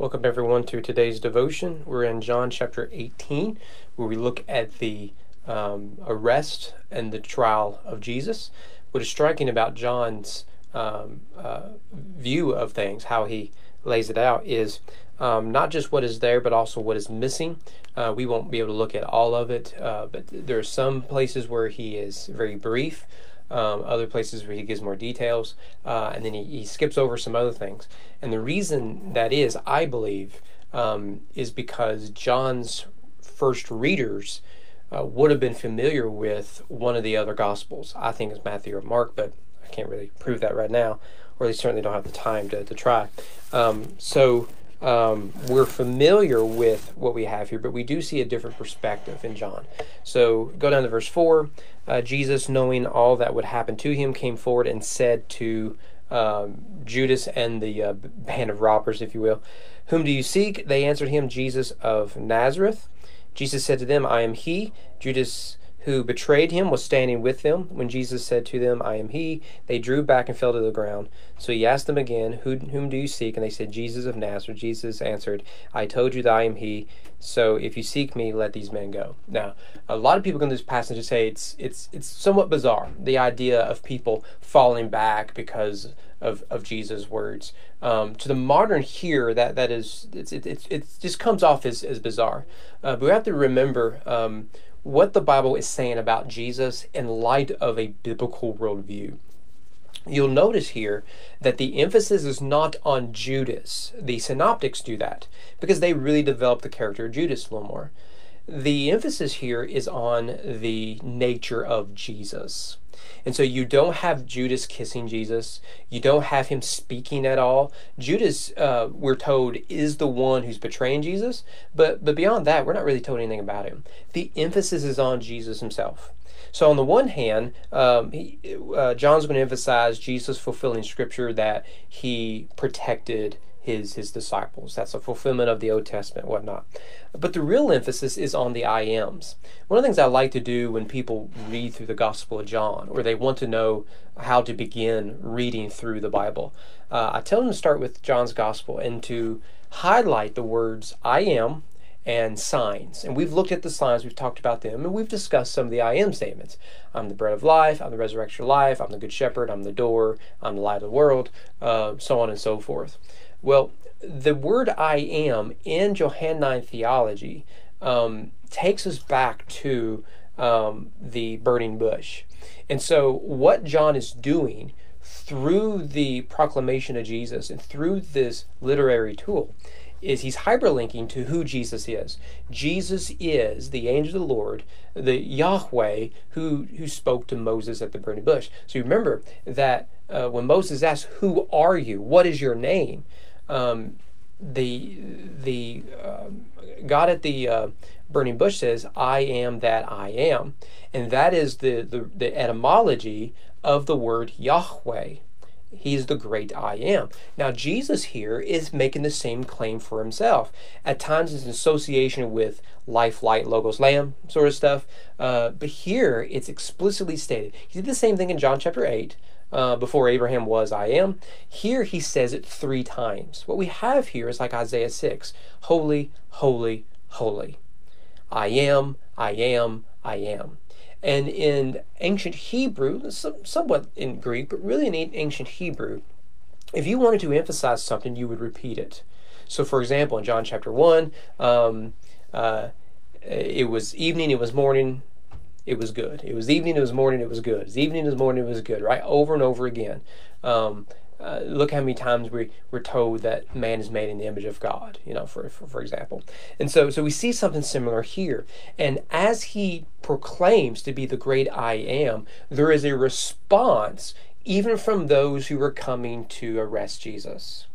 Welcome everyone to today's devotion. We're in John chapter 18, where we look at the um, arrest and the trial of Jesus. What is striking about John's um, uh, view of things, how he lays it out, is um, not just what is there, but also what is missing. Uh, we won't be able to look at all of it, uh, but there are some places where he is very brief um, other places where he gives more details, uh, and then he, he, skips over some other things. And the reason that is, I believe, um, is because John's first readers uh, would have been familiar with one of the other Gospels. I think it's Matthew or Mark, but I can't really prove that right now, or they certainly don't have the time to, to try. Um, so um, we're familiar with what we have here, but we do see a different perspective in John. So go down to verse 4. Uh, Jesus, knowing all that would happen to him, came forward and said to um, Judas and the uh, band of robbers, if you will, Whom do you seek? They answered him, Jesus of Nazareth. Jesus said to them, I am he. Judas who betrayed him was standing with them. When Jesus said to them, I am he, they drew back and fell to the ground. So he asked them again, who, Whom do you seek? And they said, Jesus of Nazareth. Jesus answered, I told you that I am he. So if you seek me, let these men go. Now, a lot of people in this passage and say it's it's it's somewhat bizarre, the idea of people falling back because of, of Jesus' words. Um, to the modern here, that that is it's it, it, it just comes off as, as bizarre. Uh, but we have to remember um, what the Bible is saying about Jesus in light of a biblical worldview. You'll notice here that the emphasis is not on Judas. The synoptics do that because they really develop the character of Judas a little more. The emphasis here is on the nature of Jesus. And so you don't have Judas kissing Jesus. You don't have him speaking at all. Judas, uh, we're told, is the one who's betraying Jesus. But, but beyond that, we're not really told anything about him. The emphasis is on Jesus himself. So on the one hand, um, he, uh, John's going to emphasize Jesus fulfilling Scripture that he protected his his disciples. That's a fulfillment of the Old Testament, whatnot. But the real emphasis is on the I ams. One of the things I like to do when people read through the Gospel of John, or they want to know how to begin reading through the Bible, uh, I tell them to start with John's Gospel and to highlight the words I am and signs. And we've looked at the signs, we've talked about them, and we've discussed some of the I am statements. I'm the bread of life, I'm the resurrection of life, I'm the good shepherd, I'm the door, I'm the light of the world, uh, so on and so forth. Well, the word I am in Johannine theology um, takes us back to um, the burning bush. And so, what John is doing through the proclamation of Jesus and through this literary tool is he's hyperlinking to who Jesus is. Jesus is the angel of the Lord, the Yahweh who who spoke to Moses at the burning bush. So you remember that uh, when Moses asked, "Who are you? What is your name?" Um, the the uh, God at the uh, burning bush says, "I am that I am," and that is the, the the etymology of the word Yahweh. He's the great I am. Now, Jesus here is making the same claim for himself. At times, it's in association with life, light, logos, lamb sort of stuff. Uh, but here, it's explicitly stated. He did the same thing in John chapter 8 uh, before Abraham was, I am. Here he says it three times. What we have here is like Isaiah 6 Holy, holy, holy. I am, I am, I am. And in ancient Hebrew, somewhat in Greek, but really in ancient Hebrew, if you wanted to emphasize something, you would repeat it. So, for example, in John chapter 1, um, uh, it was evening, it was morning, it was good. It was evening, it was morning, it was good. It was evening, it was morning, it was good, right? Over and over again. Um, uh, look how many times we, we're told that man is made in the image of God, you know, for, for, for example. And so, so we see something similar here. And as he proclaims to be the great I am, there is a response even from those who are coming to arrest Jesus.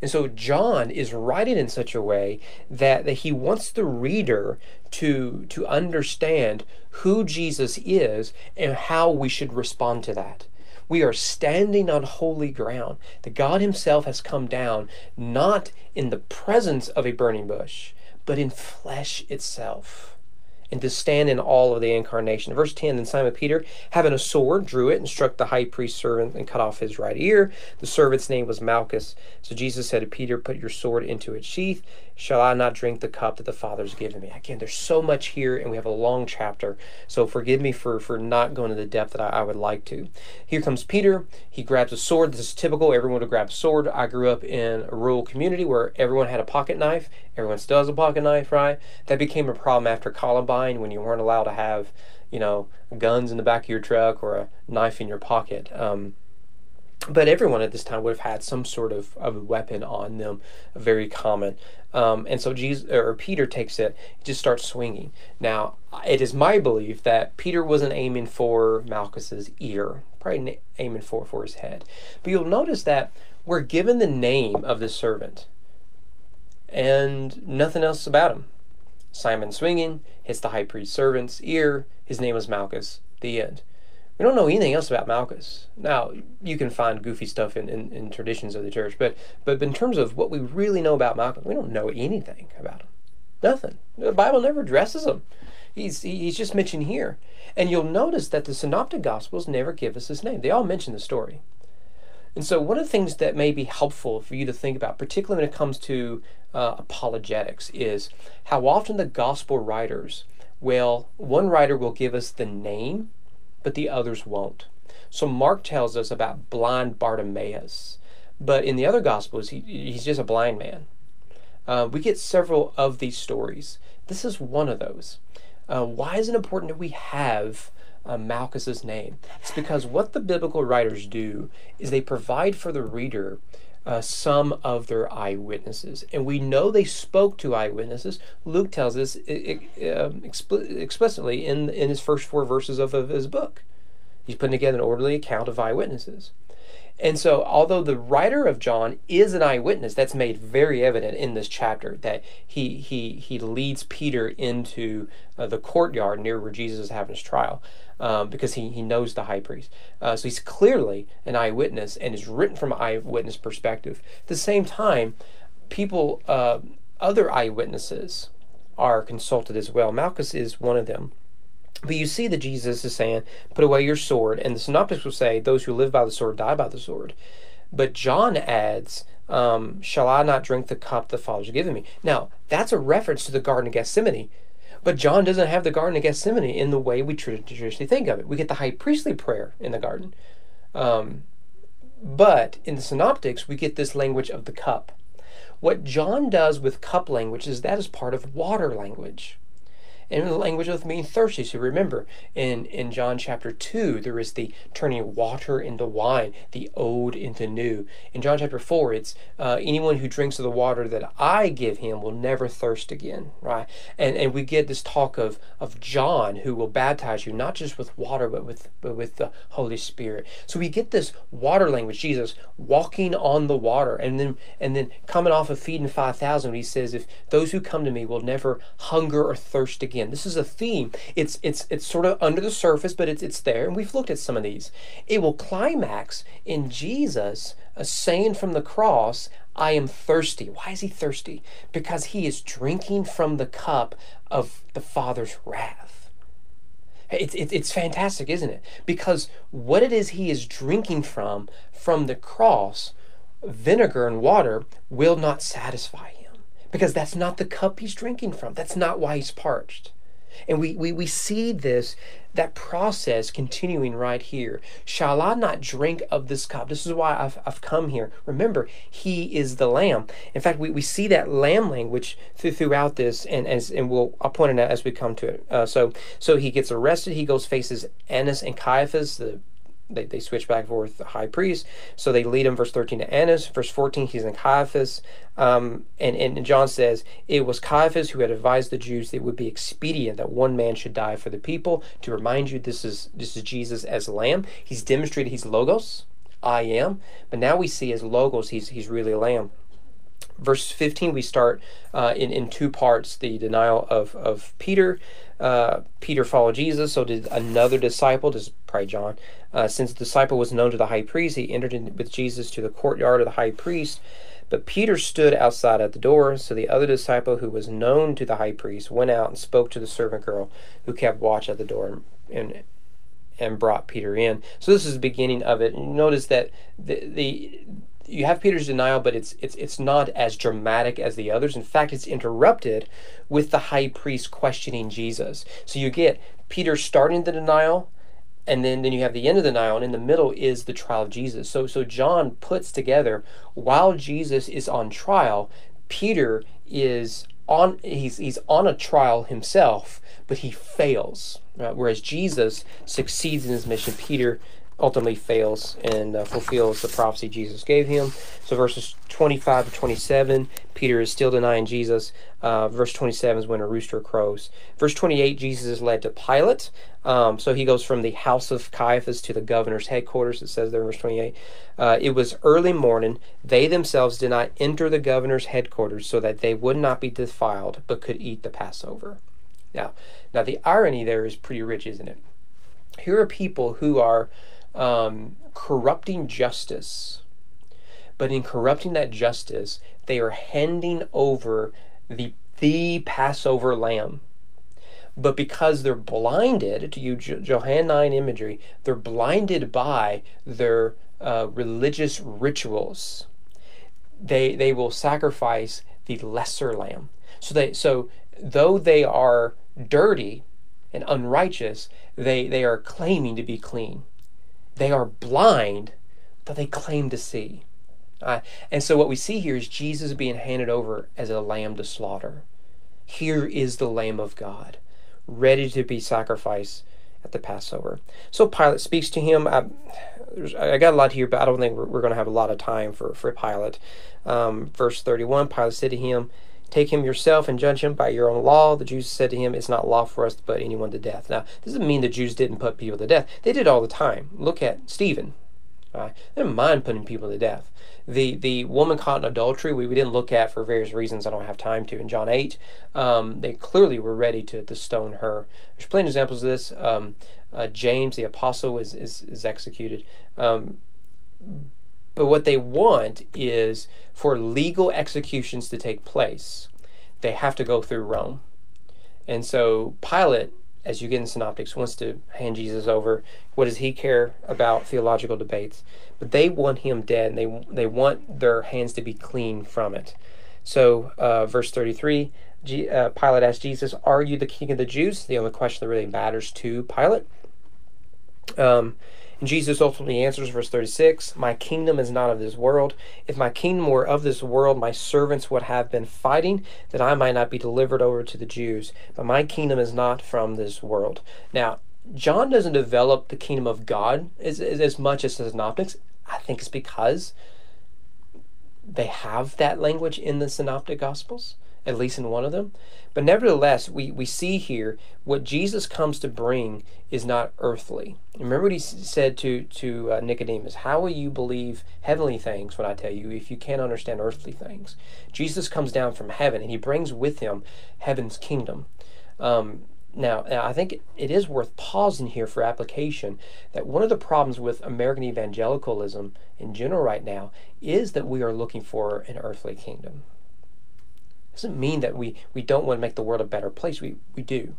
And so John is writing in such a way that, that he wants the reader to, to understand who Jesus is and how we should respond to that. We are standing on holy ground. The God Himself has come down not in the presence of a burning bush, but in flesh itself. And to stand in all of the incarnation. Verse 10 Then Simon Peter, having a sword, drew it and struck the high priest's servant and cut off his right ear. The servant's name was Malchus. So Jesus said to Peter, Put your sword into its sheath. Shall I not drink the cup that the Father's given me? Again, there's so much here, and we have a long chapter. So forgive me for, for not going to the depth that I, I would like to. Here comes Peter. He grabs a sword. This is typical. Everyone would grab a sword. I grew up in a rural community where everyone had a pocket knife. Everyone still has a pocket knife, right? That became a problem after Columbine when you weren't allowed to have, you know, guns in the back of your truck or a knife in your pocket. Um, but everyone at this time would have had some sort of, of a weapon on them, very common. Um, and so Jesus or Peter takes it, just starts swinging. Now, it is my belief that Peter wasn't aiming for Malchus's ear, probably aiming for for his head. But you'll notice that we're given the name of the servant, and nothing else about him. Simon swinging hits the high priest's servant's ear. His name was Malchus. The end. We don't know anything else about Malchus. Now, you can find goofy stuff in, in, in, traditions of the church, but, but in terms of what we really know about Malchus, we don't know anything about him. Nothing. The Bible never addresses him. He's, he's just mentioned here. And you'll notice that the Synoptic Gospels never give us his name. They all mention the story. And so, one of the things that may be helpful for you to think about, particularly when it comes to uh, apologetics, is how often the gospel writers, well, one writer will give us the name but the others won't. So Mark tells us about blind Bartimaeus, but in the other Gospels, he, he's just a blind man. Uh, we get several of these stories. This is one of those. Uh, why is it important that we have uh, Malchus's name? It's because what the biblical writers do is they provide for the reader uh, some of their eyewitnesses. And we know they spoke to eyewitnesses. Luke tells us um, explicitly in, in his first four verses of, of his book. He's putting together an orderly account of eyewitnesses. And so, although the writer of John is an eyewitness, that's made very evident in this chapter that he he he leads Peter into uh, the courtyard near where Jesus is having his trial um, because he, he knows the high priest. Uh, so he's clearly an eyewitness and is written from an eyewitness perspective. At the same time, people, uh, other eyewitnesses are consulted as well. Malchus is one of them. But you see that Jesus is saying, Put away your sword. And the synoptics will say, Those who live by the sword die by the sword. But John adds, um, Shall I not drink the cup the Father's given me? Now, that's a reference to the Garden of Gethsemane. But John doesn't have the Garden of Gethsemane in the way we traditionally think of it. We get the high priestly prayer in the garden. Um, but in the synoptics, we get this language of the cup. What John does with cup language is that is part of water language and the language of being thirsty. So remember, in, in John chapter 2, there is the turning water into wine, the old into new. In John chapter 4, it's uh, anyone who drinks of the water that I give him will never thirst again, right? And and we get this talk of, of John who will baptize you not just with water, but with, but with the Holy Spirit. So we get this water language, Jesus walking on the water, and then and then coming off of feeding 5,000, he says, if those who come to me will never hunger or thirst again, again. This is a theme. It's it's it's sort of under the surface, but it's it's there, and we've looked at some of these. It will climax in Jesus uh, saying from the cross, "I am thirsty." Why is he thirsty? Because he is drinking from the cup of the Father's wrath. It's, it's, it's fantastic, isn't it? Because what it is he is drinking from, from the cross, vinegar and water, will not satisfy. Because that's not the cup he's drinking from. That's not why he's parched. And we, we, we see this, that process continuing right here. Shall I not drink of this cup? This is why I've, I've come here. Remember, he is the lamb. In fact, we, we see that lamb language throughout this, and as and we'll I'll point it out as we come to it. Uh, so so he gets arrested. He goes faces Annas and Caiaphas, the they, they switch back and forth the high priest. So they lead him, verse 13, to Annas. Verse 14, he's in Caiaphas. Um, and, and John says, It was Caiaphas who had advised the Jews that it would be expedient that one man should die for the people. To remind you, this is this is Jesus as lamb. He's demonstrated he's logos, I am. But now we see as logos, he's he's really a lamb verse 15 we start uh, in, in two parts the denial of, of peter uh, peter followed jesus so did another disciple this is probably john uh, since the disciple was known to the high priest he entered in with jesus to the courtyard of the high priest But Peter stood outside at the door. So the other disciple, who was known to the high priest, went out and spoke to the servant girl who kept watch at the door and and brought Peter in. So this is the beginning of it. And notice that the, the you have Peter's denial, but it's it's it's not as dramatic as the others. In fact, it's interrupted with the high priest questioning Jesus. So you get Peter starting the denial, and then, then you have the end of the denial, and in the middle is the trial of Jesus. So so John puts together while Jesus is on trial, Peter is on he's he's on a trial himself, but he fails. Right? Whereas Jesus succeeds in his mission, Peter ultimately fails and uh, fulfills the prophecy Jesus gave him. So verses 25 to 27, Peter is still denying Jesus. Uh, verse 27 is when a rooster crows. Verse 28, Jesus is led to Pilate. Um, so he goes from the house of Caiaphas to the governor's headquarters. It says there in verse 28. Uh, it was early morning. They themselves did not enter the governor's headquarters so that they would not be defiled, but could eat the Passover. Now, now the irony there is pretty rich, isn't it? Here are people who are um, corrupting justice. But in corrupting that justice, they are handing over the the Passover lamb. But because they're blinded, to use Johannine imagery, they're blinded by their uh, religious rituals. They they will sacrifice the lesser lamb. So they so though they are dirty and unrighteous, they they are claiming to be clean. They are blind, but they claim to see. Uh, and so what we see here is Jesus being handed over as a lamb to slaughter. Here is the Lamb of God, ready to be sacrificed at the Passover. So Pilate speaks to him. I, I got a lot here, but I don't think we're, we're going to have a lot of time for, for Pilate. Um, verse 31 Pilate said to him, Take him yourself and judge him by your own law. The Jews said to him, It's not law for us to put anyone to death. Now, this doesn't mean the Jews didn't put people to death. They did all the time. Look at Stephen. Right? They didn't mind putting people to death. The the woman caught in adultery, we, we didn't look at for various reasons. I don't have time to. In John 8, um, they clearly were ready to, to stone her. There's plenty of examples of this. Um, uh, James, the apostle, is, is, is executed. Um, but what they want is for legal executions to take place, they have to go through Rome. And so Pilate, as you get in Synoptics, wants to hand Jesus over. What does he care about theological debates? But they want him dead, and they they want their hands to be clean from it. So, uh, verse 33, G, uh, Pilate asked Jesus, Are you the king of the Jews? The only question that really matters to Pilate. Um, and Jesus ultimately answers, verse 36 My kingdom is not of this world. If my kingdom were of this world, my servants would have been fighting that I might not be delivered over to the Jews. But my kingdom is not from this world. Now, John doesn't develop the kingdom of God as, as, as much as the Synoptics. I think it's because they have that language in the Synoptic Gospels at least in one of them. But nevertheless, we, we see here what Jesus comes to bring is not earthly. Remember what he said to, to uh, Nicodemus How will you believe heavenly things when I tell you if you can't understand earthly things? Jesus comes down from heaven and he brings with him heaven's kingdom. Um, now, I think it is worth pausing here for application that one of the problems with American evangelicalism in general right now is that we are looking for an earthly kingdom doesn't mean that we, we don't want to make the world a better place. We, we do.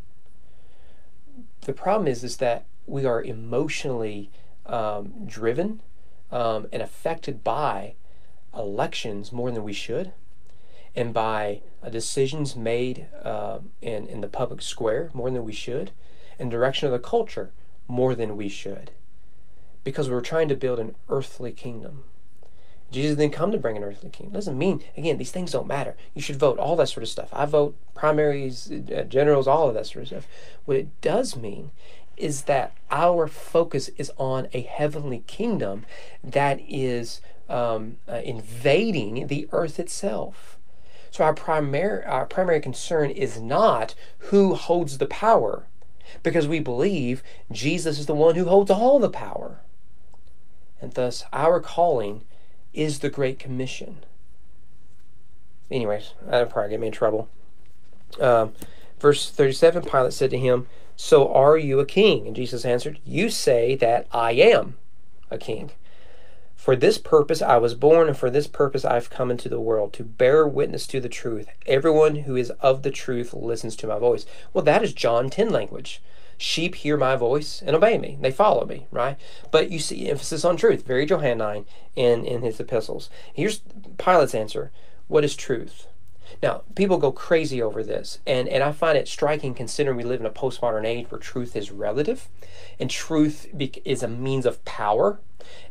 The problem is, is that we are emotionally um, driven um, and affected by elections more than we should and by uh, decisions made uh, in, in the public square more than we should and direction of the culture more than we should because we're trying to build an earthly kingdom Jesus didn't come to bring an earthly kingdom. Doesn't mean again these things don't matter. You should vote all that sort of stuff. I vote primaries, uh, generals, all of that sort of stuff. What it does mean is that our focus is on a heavenly kingdom that is um, uh, invading the earth itself. So our primary our primary concern is not who holds the power, because we believe Jesus is the one who holds all the power. And thus our calling is the Great Commission. Anyways, that'll probably get me in trouble. Um, verse 37 Pilate said to him, So are you a king? And Jesus answered, You say that I am a king. For this purpose I was born, and for this purpose I have come into the world, to bear witness to the truth. Everyone who is of the truth listens to my voice. Well, that is John 10 language. Sheep hear my voice and obey me. They follow me, right? But you see emphasis on truth, very Johannine in, in his epistles. Here's Pilate's answer What is truth? Now, people go crazy over this, and, and I find it striking considering we live in a postmodern age where truth is relative and truth is a means of power.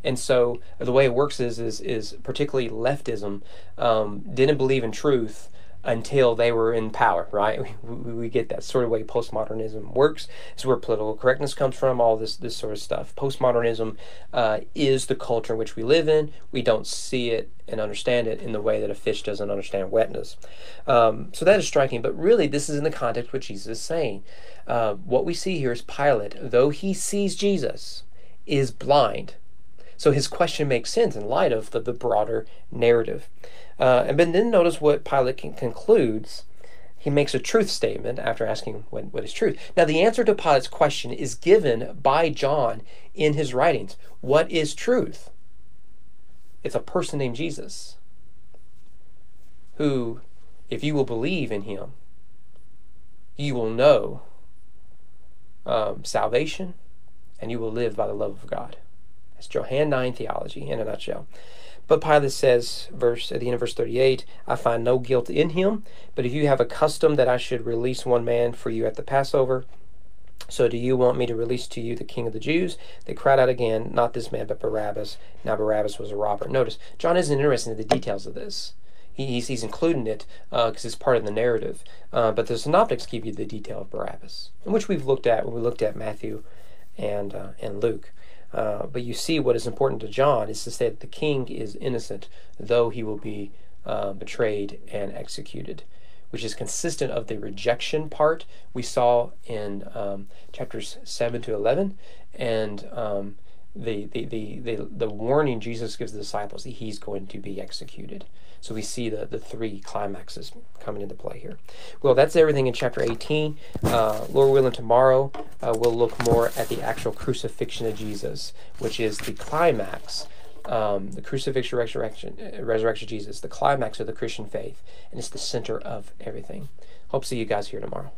And so the way it works is, is, is particularly leftism um, didn't believe in truth until they were in power, right? We, we, get that sort of way postmodernism works. It's where political correctness comes from, all this this sort of stuff. Postmodernism uh, is the culture in which we live in. We don't see it and understand it in the way that a fish doesn't understand wetness. Um, so that is striking, but really this is in the context what Jesus is saying. Uh, what we see here is Pilate, though he sees Jesus, is blind. So his question makes sense in light of the, the broader narrative. Uh, and then notice what Pilate concludes. He makes a truth statement after asking what, what is truth. Now, the answer to Pilate's question is given by John in his writings. What is truth? It's a person named Jesus who, if you will believe in him, you will know um, salvation and you will live by the love of God. That's Johannine theology in a nutshell. But Pilate says, verse at the end of verse 38, I find no guilt in him, but if you have a custom that I should release one man for you at the Passover, so do you want me to release to you the king of the Jews? They cried out again, not this man, but Barabbas. Now Barabbas was a robber. Notice, John isn't interested in the details of this. He's, he's including it because uh, it's part of the narrative. Uh, but the synoptics give you the detail of Barabbas, which we've looked at when we looked at Matthew and, uh, and Luke. Uh, but you see, what is important to John is to say that the king is innocent, though he will be uh, betrayed and executed, which is consistent of the rejection part we saw in um, chapters 7 to 11, and um, the, the, the, the, the warning Jesus gives the disciples that he's going to be executed. So we see the, the three climaxes coming into play here. Well, that's everything in chapter 18. Uh, Lord willing, tomorrow uh, we'll look more at the actual crucifixion of Jesus, which is the climax. Um, the crucifixion, resurrection, uh, resurrection of Jesus, the climax of the Christian faith, and it's the center of everything. Hope to see you guys here tomorrow.